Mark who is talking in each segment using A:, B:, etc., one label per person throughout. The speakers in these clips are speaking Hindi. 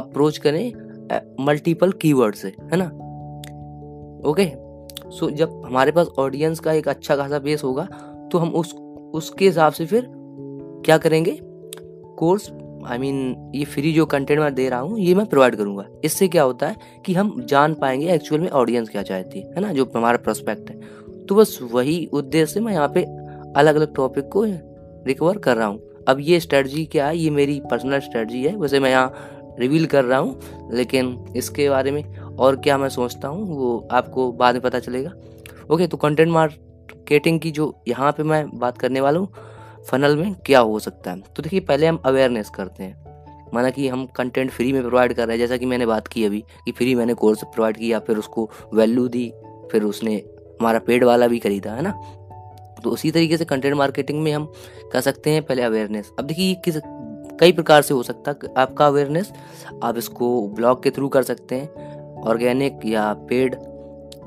A: अप्रोच करें मल्टीपल कीवर्ड से है ना? ओके सो जब हमारे पास ऑडियंस का एक अच्छा खासा बेस होगा तो हम उस उसके हिसाब से फिर क्या करेंगे? Course I I mean mean, ये फ्री जो कंटेंट मैं दे रहा हूँ ये मैं प्रोवाइड करूँगा। इससे क्या होता है कि हम जान पाएँगे एक्चुअल में ऑडियंस क्या चाहती है ना? जो हमारा प्रोस्पेक्ट है। तो बस वही उद्देश्य से मैं यहाँ पे अलग अलग टॉपिक को रिकवर कर रहा हूँ। अब ये स्ट्रेटजी क्या है? ये मेरी पर्सनल स्ट्रेटजी है। वैसे मैं यहाँ रिवील कर रहा हूँ, लेकिन इसके बारे में और क्या मैं सोचता हूँ, वो आपको बाद में पता चलेगा। ओके तो कंटेंट मार्केटिंग की जो यहाँ पे मैं बात करने वाला हूँ फनल में क्या हो सकता है? तो देखिए, पहले हम अवेयरनेस करते हैं। माना कि हम कंटेंट फ्री में प्रोवाइड कर रहे हैं, जैसा कि मैंने बात की अभी, कि फ्री मैंने कोर्स प्रोवाइड किया, फिर उसको वैल्यू दी, फिर उसने हमारा पेड वाला भी खरीदा, है ना? तो उसी तरीके से कंटेंट मार्केटिंग में हम कर सकते हैं पहले अवेयरनेस अब देखिए किस कई प्रकार से हो सकता है आपका अवेयरनेस आप इसको ब्लॉग के थ्रू कर सकते हैं। ऑर्गेनिक या पेड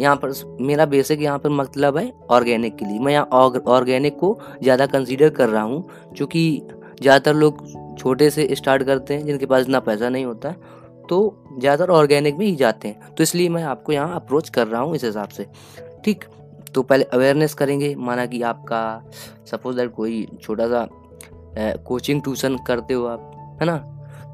A: यहाँ पर मेरा बेसिक यहाँ पर मतलब है ऑर्गेनिक के लिए। मैं यहाँ ऑर्गेनिक को ज़्यादा कंसीडर कर रहा हूँ क्योंकि ज़्यादातर लोग छोटे से स्टार्ट करते हैं, जिनके पास इतना पैसा नहीं होता है तो ज़्यादातर ऑर्गेनिक में ही जाते हैं। तो इसलिए मैं आपको यहाँ अप्रोच कर रहा हूँ इस हिसाब से। ठीक तो पहले अवेयरनेस करेंगे, माना कि आपका सपोज़ दैट कोई छोटा सा कोचिंग ट्यूशन करते हो आप है ना?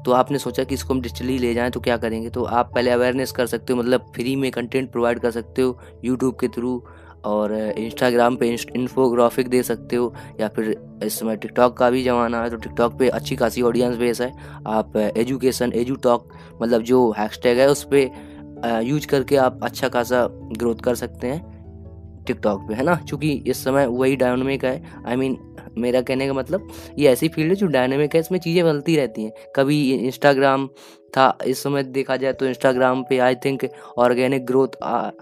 A: तो आपने सोचा कि इसको हम डिजिटली ले जाएँ तो क्या करेंगे? तो आप पहले अवेयरनेस कर सकते हो मतलब फ्री में कंटेंट प्रोवाइड कर सकते हो यूट्यूब के थ्रू और इंस्टाग्राम पे इन्फोग्राफिक दे सकते हो या फिर इस समय टिकटॉक का भी ज़माना है तो टिकटॉक पे अच्छी खासी ऑडियंस बेस है। आप एजुकेशन एजू टॉक मतलब जो हैशटैग है उस पर यूज़ करके आप अच्छा खासा ग्रोथ कर सकते हैं टिकटॉक पे है ना? क्योंकि इस समय वही डायनमिक है आई I मीन mean, मेरा कहने का मतलब ये ऐसी फ़ील्ड है जो डायनेमिक है, इसमें चीज़ें बदलती रहती हैं। कभी इंस्टाग्राम था, इस समय देखा जाए तो इंस्टाग्राम पे I think organic growth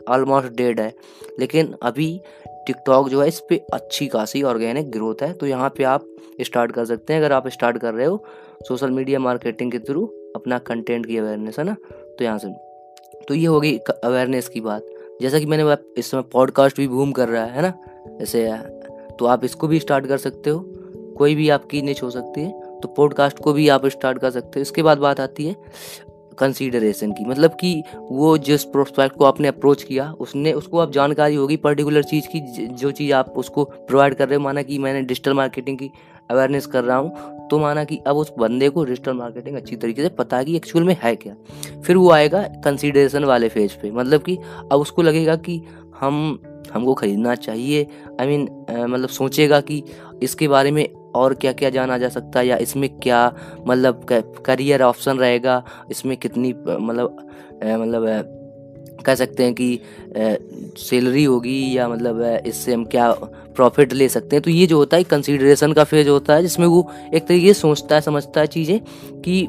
A: almost dead है। लेकिन अभी टिकटॉक जो है, इस पर अच्छी खासी ऑर्गेनिक ग्रोथ है। तो यहाँ पे आप स्टार्ट कर सकते हैं, अगर आप स्टार्ट कर रहे हो सोशल मीडिया मार्केटिंग के थ्रू अपना कंटेंट की अवेयरनेस है ना? तो यहाँ से। तो ये होगी अवेयरनेस की बात। जैसा कि मैंने, इस समय पॉडकास्ट भी बूम कर रहा है ना? जैसे तो आप इसको भी स्टार्ट कर सकते हो। कोई भी आपकी निच हो सकती है तो पॉडकास्ट को भी आप स्टार्ट कर सकते हो। इसके बाद बात आती है कंसीडरेशन की। मतलब कि वो जिस प्रोस्पेक्ट को आपने अप्रोच किया, उसने, उसको आप जानकारी होगी पर्टिकुलर चीज़ की, जो चीज़ आप उसको प्रोवाइड कर रहे हो। माना कि मैंने डिजिटल मार्केटिंग की अवेयरनेस कर रहा हूँ तो माना कि अब उस बंदे को डिजिटल मार्केटिंग अच्छी तरीके से पता है कि एक्चुअल में है क्या। फिर वो आएगा कंसीडरेशन वाले फ़ेज़ पे। मतलब कि अब उसको लगेगा कि हम हमको ख़रीदना चाहिए। आई I मीन mean, मतलब सोचेगा कि इसके बारे में और क्या क्या जाना जा सकता है या इसमें क्या मतलब करियर ऑप्शन रहेगा इसमें कितनी मतलब मतलब कह सकते हैं कि सैलरी होगी या मतलब इससे हम क्या प्रॉफिट ले सकते हैं। तो ये जो होता है कंसीडरेशन का फ़ेज़ होता है जिसमें वो एक तरीके से सोचता है समझता है चीज़ें कि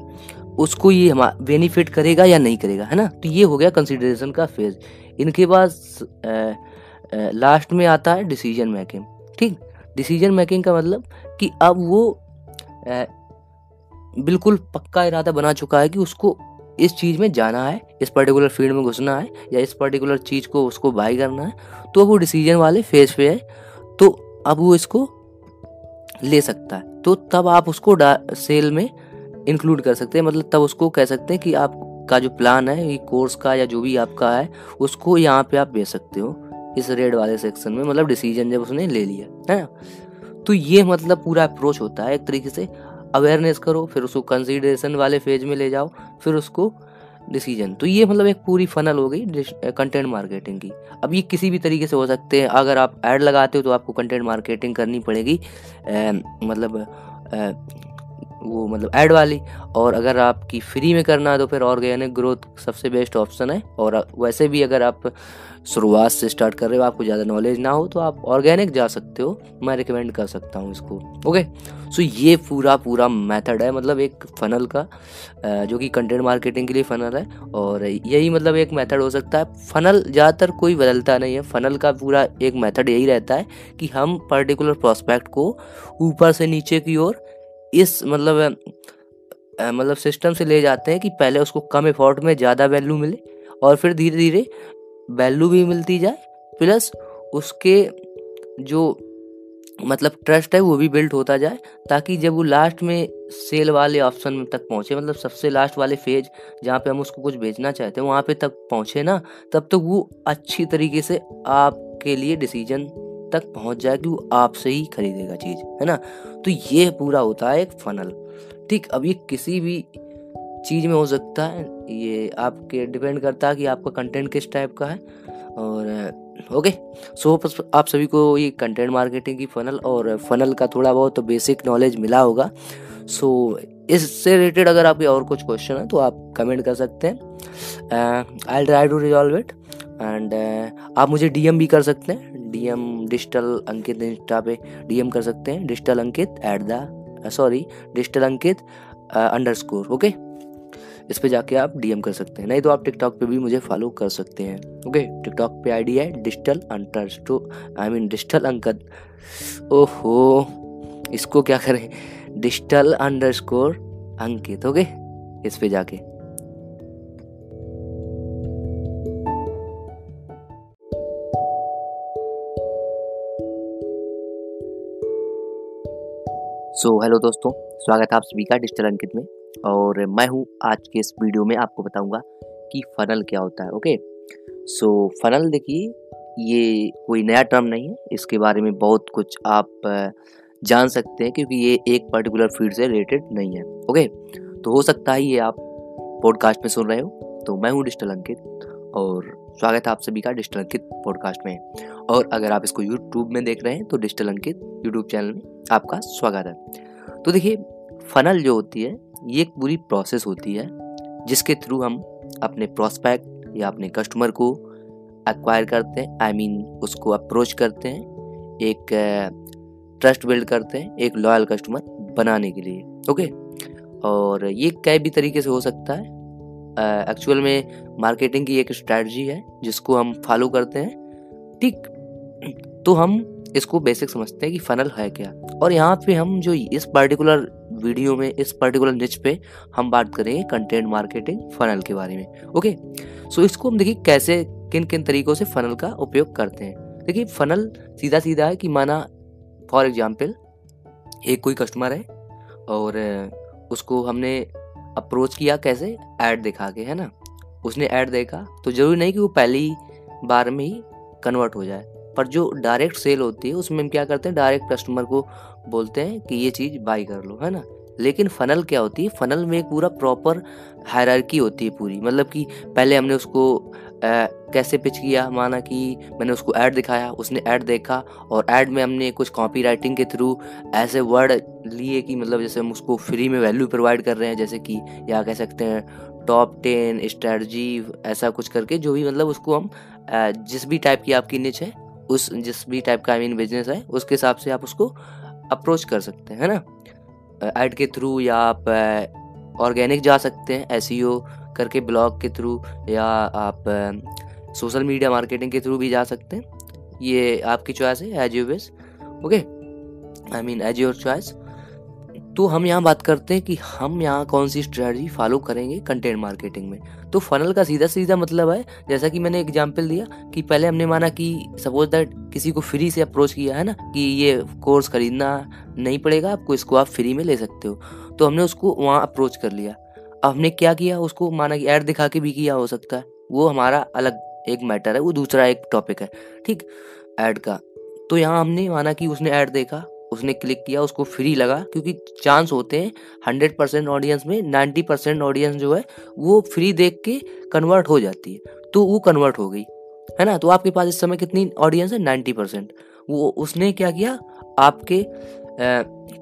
A: उसको ये हम बेनिफिट करेगा या नहीं करेगा है ना? तो ये हो गया कंसीडरेशन का फ़ेज़ इनके बाद लास्ट में आता है डिसीज़न मेकिंग ठीक? डिसीज़न मेकिंग का मतलब कि अब वो बिल्कुल पक्का इरादा बना चुका है कि उसको इस चीज़ में जाना है, इस पर्टिकुलर फ़ील्ड में घुसना है, या इस पर्टिकुलर चीज़ को उसको बाई करना है तो वो डिसीज़न वाले फ़ेज़ पे है तो अब वो इसको ले सकता है। तो तब आप उसको सेल में इंक्लूड कर सकते हैं मतलब तब उसको कह सकते हैं कि आपका जो प्लान है, ये कोर्स का या जो भी आपका है, उसको यहाँ पे आप बेच सकते हो। इस रेड वाले सेक्शन में मतलब डिसीज़न जब उसने ले लिया है ना? तो ये मतलब पूरा अप्रोच होता है एक तरीके से। अवेयरनेस करो फिर उसको कंसिडरेशन वाले फ़ेज़ में ले जाओ फिर उसको डिसीज़न तो ये मतलब एक पूरी फनल हो गई कंटेंट मार्केटिंग की। अब ये किसी भी तरीके से हो सकते हैं। अगर आप ऐड लगाते हो तो आपको कंटेंट मार्केटिंग करनी पड़ेगी। ए, मतलब वो मतलब ऐड वाली। और अगर आपकी फ्री में करना है तो फिर ऑर्गेनिक ग्रोथ सबसे बेस्ट ऑप्शन है। और वैसे भी अगर आप शुरुआत से स्टार्ट कर रहे हो, आपको ज़्यादा नॉलेज ना हो तो आप ऑर्गेनिक जा सकते हो। मैं रिकमेंड कर सकता हूँ इसको। ओके सो ये पूरा पूरा मेथड है मतलब एक फनल का जो कि कंटेंट मार्केटिंग के लिए फनल है। और यही मतलब एक मेथड हो सकता है। फनल ज़्यादातर कोई बदलता नहीं है। फनल का पूरा एक मेथड यही रहता है कि हम पर्टिकुलर प्रोस्पेक्ट को ऊपर से नीचे की ओर इस मतलब मतलब सिस्टम से ले जाते हैं कि पहले उसको कम एफर्ट में ज़्यादा वैल्यू मिले और फिर धीरे धीरे वैल्यू भी मिलती जाए प्लस उसके जो मतलब ट्रस्ट है वो भी बिल्ड होता जाए ताकि जब वो लास्ट में सेल वाले ऑप्शन तक पहुँचे मतलब सबसे लास्ट वाले फ़ेज़ जहाँ पे हम उसको कुछ बेचना चाहते हैं, वहाँ पे तक पहुँचे ना, तब तक तो वो अच्छी तरीके से आपके लिए डिसीज़न तक पहुँच जाए कि वो आपसे ही खरीदेगा चीज़, है ना? तो ये पूरा होता है एक फनल ठीक, अब ये किसी भी चीज़ में हो सकता है, ये आपके डिपेंड करता है कि आपका कंटेंट किस टाइप का है, और ओके सो आप सभी को ये कंटेंट मार्केटिंग की फनल और फनल का थोड़ा बहुत तो बेसिक नॉलेज मिला होगा। सो इससे रिलेटेड अगर आपके और कुछ क्वेश्चन है तो आप कमेंट कर सकते हैं। I try to resolve it and आप मुझे डीएम भी कर सकते हैं। डीएम डिजिटल अंकित इंस्टा पे डीएम कर सकते हैं। Digital Ankit at the sorry digital Ankit underscore okay इस पे जाके आप डीएम कर सकते हैं। नहीं तो आप टिकटॉक पे भी मुझे फॉलो कर सकते हैं ओके टिकटॉक पे आईडी है digital under I mean digital Ankit ओहो, इसको क्या करें? Digital underscore Ankit okay इस पे जाके। सो so, हेलो दोस्तों स्वागत है आप सभी का डिजिटल अंकित में। और मैं हूँ आज के इस वीडियो में आपको बताऊँगा कि फनल क्या होता है ओके सो so, फनल देखिए ये कोई नया टर्म नहीं है। इसके बारे में बहुत कुछ आप जान सकते हैं क्योंकि ये एक पर्टिकुलर फ़ील्ड से रिलेटेड नहीं है ओके तो हो सकता है ये आप पॉडकास्ट में सुन रहे हो। तो मैं हूँ डिजिटल अंकित और स्वागत है आप सभी का डिजिटल अंकित पॉडकास्ट में। और अगर आप इसको यूट्यूब में देख रहे हैं तो डिजिटल अंकित यूट्यूब चैनल में आपका स्वागत है। तो देखिए फनल जो होती है ये एक पूरी प्रोसेस होती है जिसके थ्रू हम अपने प्रोस्पेक्ट या अपने कस्टमर को एक्वायर करते हैं। आई I मीन mean, उसको अप्रोच करते हैं एक ट्रस्ट बिल्ड करते हैं एक लॉयल कस्टमर बनाने के लिए। ओके और ये कई भी तरीके से हो सकता है एक्चुअल में मार्केटिंग की एक स्ट्रैटी है, जिसको हम फॉलो करते हैं। ठीक तो हम इसको बेसिक समझते हैं कि फनल है क्या। और यहाँ पे हम जो इस पर्टिकुलर वीडियो में, इस पर्टिकुलर निच पे हम बात करेंगे कंटेंट मार्केटिंग फनल के बारे में। ओके सो इसको हम देखिए कैसे किन किन तरीकों से फनल का उपयोग करते हैं। देखिए फनल सीधा सीधा है कि माना फॉर एग्ज़ाम्पल एक कोई कस्टमर है, और उसको हमने अप्रोच किया कैसे? ऐड दिखा के है ना? उसने ऐड देखा तो ज़रूरी नहीं कि वो पहली बार में ही कन्वर्ट हो जाए। पर जो डायरेक्ट सेल होती है, उसमें हम क्या करते हैं? डायरेक्ट कस्टमर को बोलते हैं कि ये चीज़ बाई कर लो, है ना? लेकिन फनल क्या होती है? फनल में एक पूरा प्रॉपर हायरार्की होती है पूरी। मतलब कि पहले हमने उसको कैसे पिच किया? माना कि मैंने उसको ऐड दिखाया, उसने ऐड देखा और ऐड में हमने कुछ कॉपी राइटिंग के थ्रू ऐसे वर्ड लिए कि मतलब जैसे हम उसको फ्री में वैल्यू प्रोवाइड कर रहे हैं, जैसे कि या कह सकते हैं टॉप टेन स्ट्रेटजी ऐसा कुछ करके जो भी मतलब उसको हम जिस भी टाइप की आपकी निच है, उस, जिस भी टाइप का आई मीन बिज़नेस है, उसके हिसाब से आप उसको अप्रोच कर सकते हैं, है ना? ऐड के थ्रू या आप ऑर्गेनिक जा सकते हैं एस करके ब्लॉग के थ्रू या आप सोशल मीडिया मार्केटिंग के थ्रू भी जा सकते हैं। ये आपकी चॉइस है as you okay I mean as your choice तो हम यहाँ बात करते हैं कि हम यहाँ कौन सी स्ट्रेटजी फॉलो करेंगे कंटेंट मार्केटिंग में। तो फनल का सीधा सीधा मतलब है, जैसा कि मैंने एग्ज़ाम्पल दिया कि पहले हमने माना कि सपोज़ दैट किसी को फ्री से अप्रोच किया है ना, कि ये कोर्स खरीदना नहीं पड़ेगा, आपको इसको आप फ्री में ले सकते हो। तो हमने उसको वहाँ अप्रोच कर लिया। हमने क्या किया? उसको माना कि ऐड दिखा के भी किया हो सकता है। वो हमारा अलग एक मैटर है, वो दूसरा एक टॉपिक है, ठीक? ऐड का। तो यहाँ हमने माना कि उसने ऐड देखा, उसने क्लिक किया, उसको फ्री लगा, क्योंकि चांस होते हैं हंड्रेड परसेंट ऑडियंस में नाइन्टी परसेंट ऑडियंस जो है, वो फ्री देख के कन्वर्ट हो जाती है। तो वो कन्वर्ट हो गई, है ना? तो आपके पास इस समय कितनी ऑडियंस है? नाइन्टी परसेंट वो, उसने क्या किया? आपके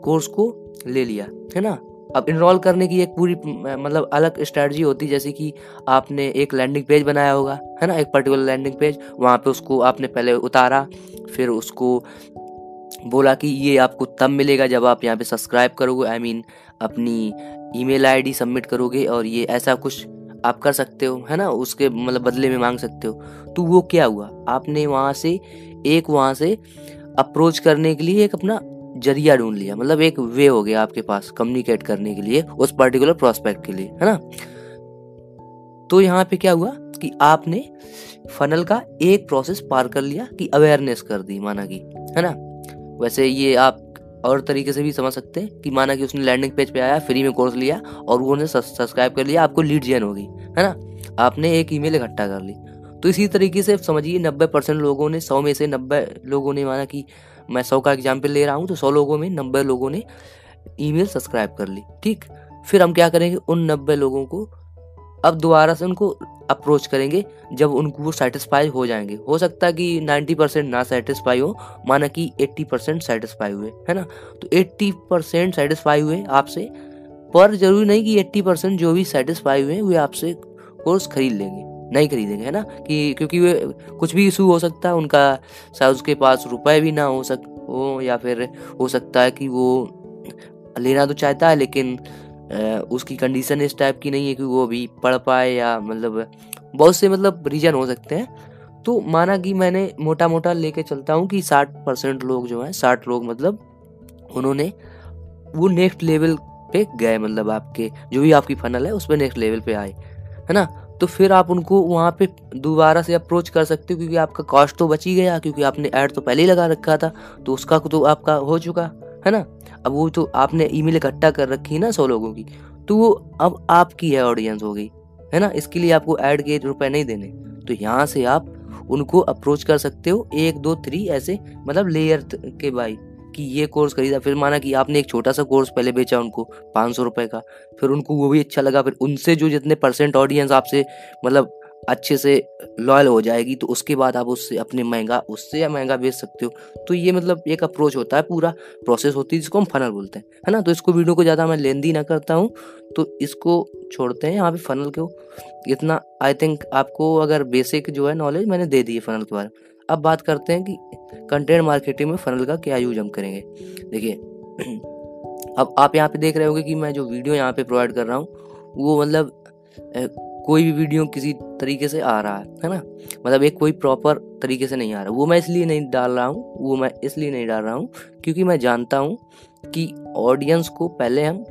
A: कोर्स को ले लिया, है ना? अब इनरोल करने की एक पूरी मतलब अलग स्ट्रैटी होती है जैसे कि आपने एक लैंडिंग पेज बनाया होगा है ना एक पर्टिकुलर लैंडिंग पेज वहाँ पे उसको आपने पहले उतारा फिर उसको बोला कि ये आपको तब मिलेगा जब आप यहाँ पे सब्सक्राइब करोगे आई I मीन mean, अपनी ईमेल आईडी सबमिट करोगे और ये ऐसा कुछ आप कर सकते हो है ना उसके मतलब बदले में मांग सकते हो। तो वो क्या हुआ? आपने वहाँ से एक वहाँ से अप्रोच करने के लिए एक अपना ज़रिया ढूंढ लिया। मतलब एक वे हो गया आपके पास कम्युनिकेट करने के लिए, उस पर्टिकुलर प्रोस्पेक्ट के लिए, है ना? तो यहाँ पे क्या हुआ कि आपने फनल का एक प्रोसेस पार कर लिया कि अवेयरनेस कर दी माना कि, है ना? वैसे ये आप और तरीके से भी समझ सकते हैं कि माना कि उसने लैंडिंग पेज पे आया फ्री में कोर्स लिया और वो ने सब्सक्राइब कर लिया, आपको लीड जेन होगी, है ना? आपने एक ईमेल इकट्ठा कर ली। तो इसी तरीके से समझिए नब्बे परसेंट लोगों ने, सौ में से नब्बे लोगों ने माना कि मैं सौ का एग्ज़ाम्पल ले रहा हूँ तो सौ लोगों में नब्बे लोगों ने ईमेल सब्सक्राइब कर ली, ठीक? फिर हम क्या करेंगे? उन नब्बे लोगों को अब दोबारा से उनको अप्रोच करेंगे, जब उनको वो सेटिस्फाई हो जाएँगे। हो सकता है कि 90 परसेंट ना सेटिस्फाई हो, माना कि 80 परसेंट सेटिस्फाई हुए, है ना? तो 80 परसेंट सेटिस्फाई हुए आपसे, पर ज़रूरी नहीं कि 80 परसेंट जो भी सेटिस्फाई हुए वे आपसे कोर्स खरीद लेंगे। नहीं खरीदेंगे, है ना? कि क्योंकि वे, कुछ भी इशू हो सकता है, उनका शायद उसके पास रुपए भी ना हो सक, हो, या फिर हो सकता है कि वो लेना तो चाहता है, लेकिन उसकी कंडीशन इस टाइप की नहीं है कि वो अभी पढ़ पाए या मतलब बहुत से मतलब रीजन हो सकते हैं। तो माना कि मैंने मोटा मोटा लेके चलता हूँ कि साठ परसेंट लोग जो हैं, साठ लोग मतलब उन्होंने वो नेक्स्ट लेवल पे गए मतलब आपके, जो भी आपकी फनल है उस पर नेक्स्ट लेवल पे आए, है ना? तो फिर आप उनको वहाँ पे दोबारा से अप्रोच कर सकते हो, क्योंकि आपका कॉस्ट तो बच ही गया, क्योंकि आपने ऐड तो पहले ही लगा रखा था तो उसका तो आपका हो चुका, है ना? अब वो तो आपने ईमेल इकट्ठा कर रखी है ना सौ लोगों की तो वो अब आपकी है ऑडियंस हो गई, है ना? इसके लिए आपको ऐड के रुपए नहीं देने। तो यहाँ से आप उनको अप्रोच कर सकते हो, एक, दो थ्री ऐसे मतलब लेयर के बाई कि ये कोर्स खरीदा। फिर माना कि आपने एक छोटा सा कोर्स पहले बेचा उनको, पाँच सौ रुपये का। फिर उनको वो भी अच्छा लगा। फिर उनसे जो जितने परसेंट ऑडियंस आपसे मतलब अच्छे से लॉयल हो जाएगी तो उसके बाद आप उससे, अपने महँगा, उससे या महँगा बेच सकते हो। तो ये मतलब एक अप्रोच होता है, पूरा प्रोसेस होती है, जिसको हम फनल बोलते हैं, है ना? तो इसको वीडियो को ज़्यादा मैं लेंदी ना करता हूँ तो इसको छोड़ते हैं यहाँ पे फनल को। इतना आई थिंक आपको अगर बेसिक जो है नॉलेज मैंने दे दी है फनल के बारे में। अब बात करते हैं कि कंटेंट मार्केटिंग में फनल का क्या यूज़ हम करेंगे। देखिए, अब आप यहाँ पे देख रहे होंगे कि मैं जो वीडियो यहाँ पे प्रोवाइड कर रहा हूँ, वो मतलब कोई भी वीडियो किसी तरीके से आ रहा है है ना? मतलब एक कोई प्रॉपर तरीके से नहीं आ रहा। वो मैं इसलिए नहीं डाल रहा हूँ, वो मैं इसलिए नहीं डाल रहा हूँ, क्योंकि मैं जानता हूँ कि ऑडियंस को पहले हम